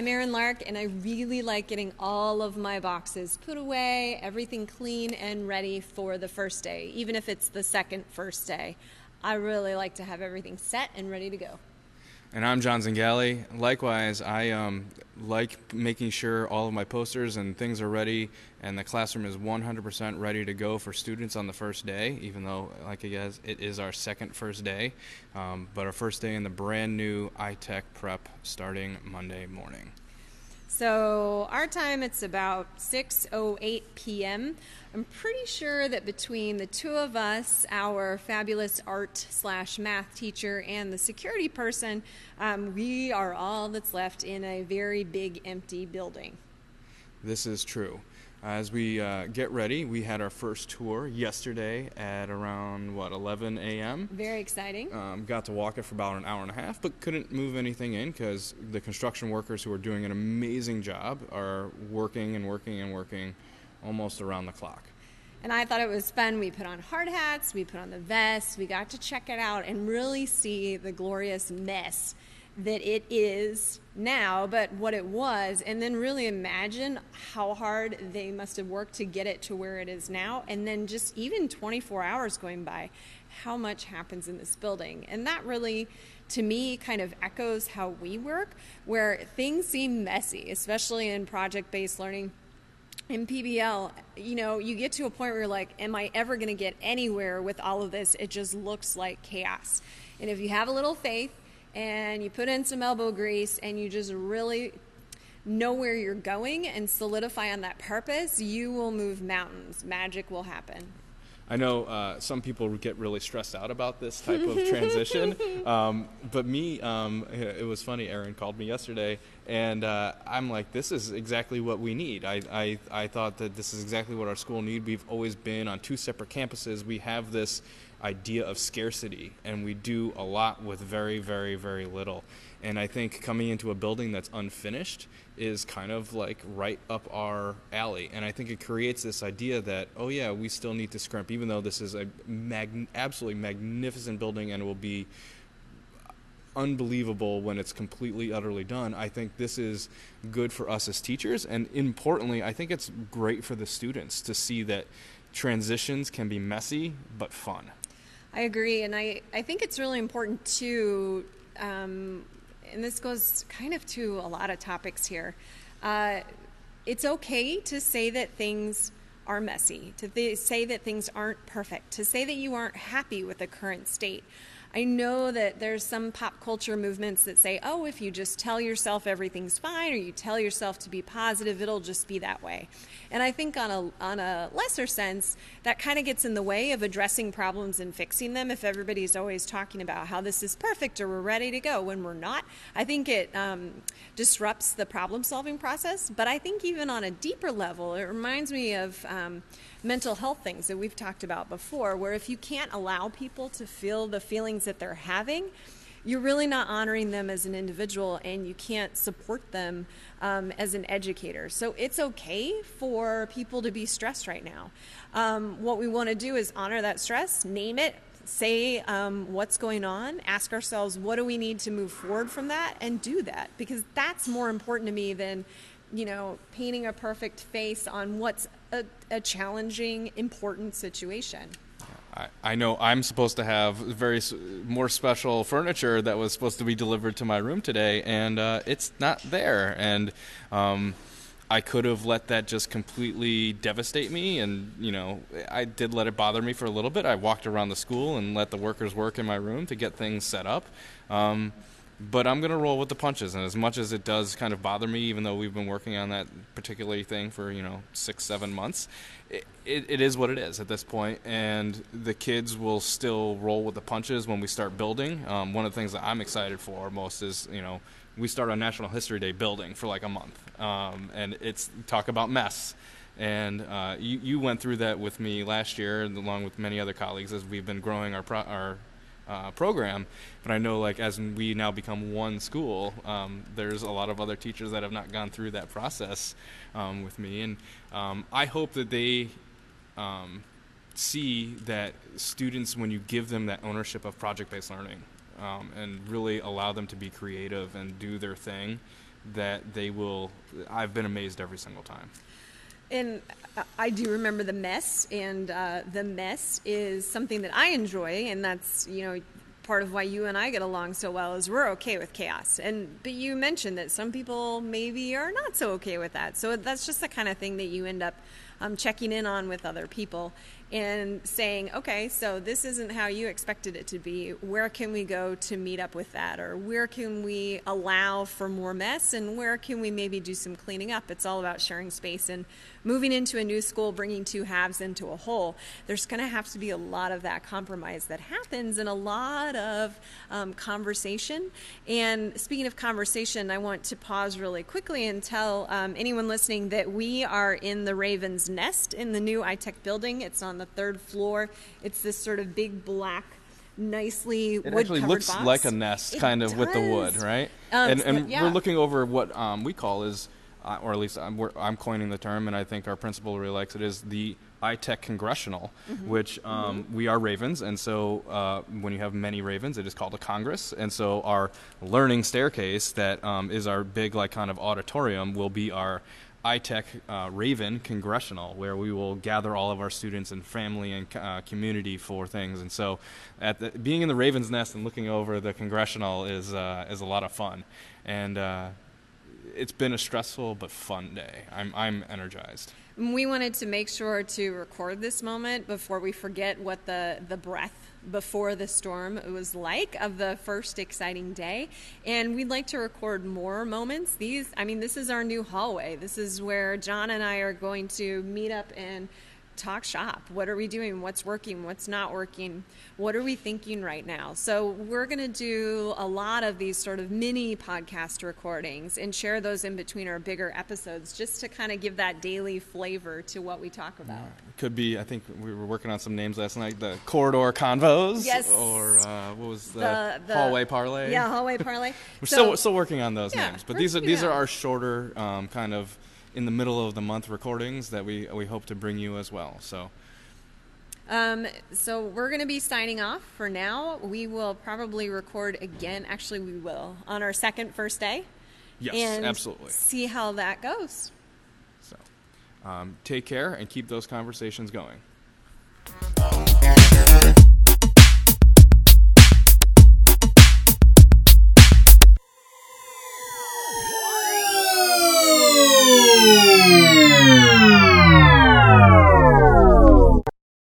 I'm Erin Lark, and I really like getting all of my boxes put away, everything clean and ready for the first day, even if it's the second first day. I really like to have everything set and ready to go. And I'm John Zingali. Likewise, I um, like making sure all of my posters and things are ready and the classroom is 100% ready to go for students on the first day, even though, like I guess, it is our second first day. Um, but our first day in the brand new iTech prep starting Monday morning. So our time it's about 6:08 p.m. I'm pretty sure that between the two of us, our fabulous art slash math teacher and the security person, um, we are all that's left in a very big empty building. This is true. As we uh, get ready, we had our first tour yesterday at around what 11 a.m. Very exciting. Um, got to walk it for about an hour and a half, but couldn't move anything in because the construction workers who are doing an amazing job are working and working and working almost around the clock. And I thought it was fun. We put on hard hats, we put on the vests, we got to check it out and really see the glorious mess that it is now, but what it was, and then really imagine how hard they must have worked to get it to where it is now, and then just even 24 hours going by, how much happens in this building. And that really, to me, kind of echoes how we work, where things seem messy, especially in project based learning. In PBL, you know, you get to a point where you're like, am I ever going to get anywhere with all of this? It just looks like chaos. And if you have a little faith, and you put in some elbow grease and you just really know where you're going and solidify on that purpose, you will move mountains. Magic will happen. I know uh, some people get really stressed out about this type of transition, um, but me, um, it was funny. Erin called me yesterday, and uh, I'm like, "This is exactly what we need." I, I I thought that this is exactly what our school need. We've always been on two separate campuses. We have this idea of scarcity, and we do a lot with very, very, very little. And I think coming into a building that's unfinished is kind of like right up our alley. And I think it creates this idea that, oh, yeah, we still need to scrimp, even though this is a mag- absolutely magnificent building and will be unbelievable when it's completely utterly done i think this is good for us as teachers and importantly i think it's great for the students to see that transitions can be messy but fun I agree, and I, I think it's really important too, um, and this goes kind of to a lot of topics here. Uh, it's okay to say that things are messy, to th- say that things aren't perfect, to say that you aren't happy with the current state. I know that there's some pop culture movements that say, oh, if you just tell yourself everything's fine or you tell yourself to be positive, it'll just be that way. And I think on a, on a lesser sense, that kind of gets in the way of addressing problems and fixing them if everybody's always talking about how this is perfect or we're ready to go when we're not. I think it um, disrupts the problem solving process. But I think even on a deeper level, it reminds me of. Um, mental health things that we've talked about before, where if you can't allow people to feel the feelings that they're having, you're really not honoring them as an individual and you can't support them um, as an educator. So it's okay for people to be stressed right now. Um, what we want to do is honor that stress, name it, say um, what's going on, ask ourselves what do we need to move forward from that, and do that because that's more important to me than you know, painting a perfect face on what's a, a challenging, important situation. I, know I'm supposed to have very more special furniture that was supposed to be delivered to my room today, and uh, it's not there. And um, I could have let that just completely devastate me, and you know, I did let it bother me for a little bit. I walked around the school and let the workers work in my room to get things set up. Um, but I'm to roll with the punches. And as much as it does kind of bother me, even though we've been working on that particular thing for, you know, six, seven months, it, it, it is what it is at this point. And the kids will still roll with the punches when we start building. Um, one of the things that I'm excited for most is, you know, we start on National History Day building for like a month. Um, and it's talk about mess. And uh, you, you went through that with me last year, along with many other colleagues, as we've been growing our, pro- our uh, program. But I know, like, as we now become one school, um, there's a lot of other teachers that have not gone through that process um, with me, and um, I hope that they um, see that students, when you give them that ownership of project-based learning, um, and really allow them to be creative and do their thing, that they will. I've been amazed every single time. And I do remember the mess, and uh, the mess is something that I enjoy, and that's you know part of why you and I get along so well is we're okay with chaos. And but you mentioned that some people maybe are not so okay with that. So that's just the kind of thing that you end up um, checking in on with other people and saying, okay, so this isn't how you expected it to be. Where can we go to meet up with that? Or where can we allow for more mess? And where can we maybe do some cleaning up? It's all about sharing space and moving into a new school, bringing two halves into a whole. There's going to have to be a lot of that compromise that happens and a lot of um, conversation. And speaking of conversation, I want to pause really quickly and tell um, anyone listening that we are in the Raven's Nest in the new iTech building. It's on the third floor. It's this sort of big black nicely it wood actually looks box. like a nest It kind of with the wood right Um, and, and yeah. we're looking over what um, we call is uh, or at least I'm, we're, I'm coining the term and i think our principal really likes it is the itech congressional Mm-hmm. which um, we are ravens and so uh, when you have many ravens it is called a congress and so our learning staircase that um, is our big like kind of auditorium will be our iTech uh, Raven Congressional, where we will gather all of our students and family and uh, community for things. And so, at the, being in the Raven's Nest and looking over the Congressional is uh, is a lot of fun, and uh, it's been a stressful but fun day. I'm I'm energized. We wanted to make sure to record this moment before we forget what the, the breath before the storm it was like of the first exciting day. And we'd like to record more moments. These, I mean, this is our new hallway. This is where John and I are going to meet up and talk shop. What are we doing? What's working? What's not working? What are we thinking right now? So, we're going to do a lot of these sort of mini podcast recordings and share those in between our bigger episodes just to kind of give that daily flavor to what we talk about. Could be. I think we were working on some names last night. The corridor convos. Yes. Or uh, what was the, The- the- hallway parlay? Yeah, hallway parlay. We're So- still still working on those Yeah, names, but these are these are our shorter um, kind of in the middle of the month recordings that we we hope to bring you as well. So Um, so we're going to be signing off for now. We will probably record again. Actually, we will on our second first day. yes, and absolutely. See how that goes. So um, take care and keep those conversations going.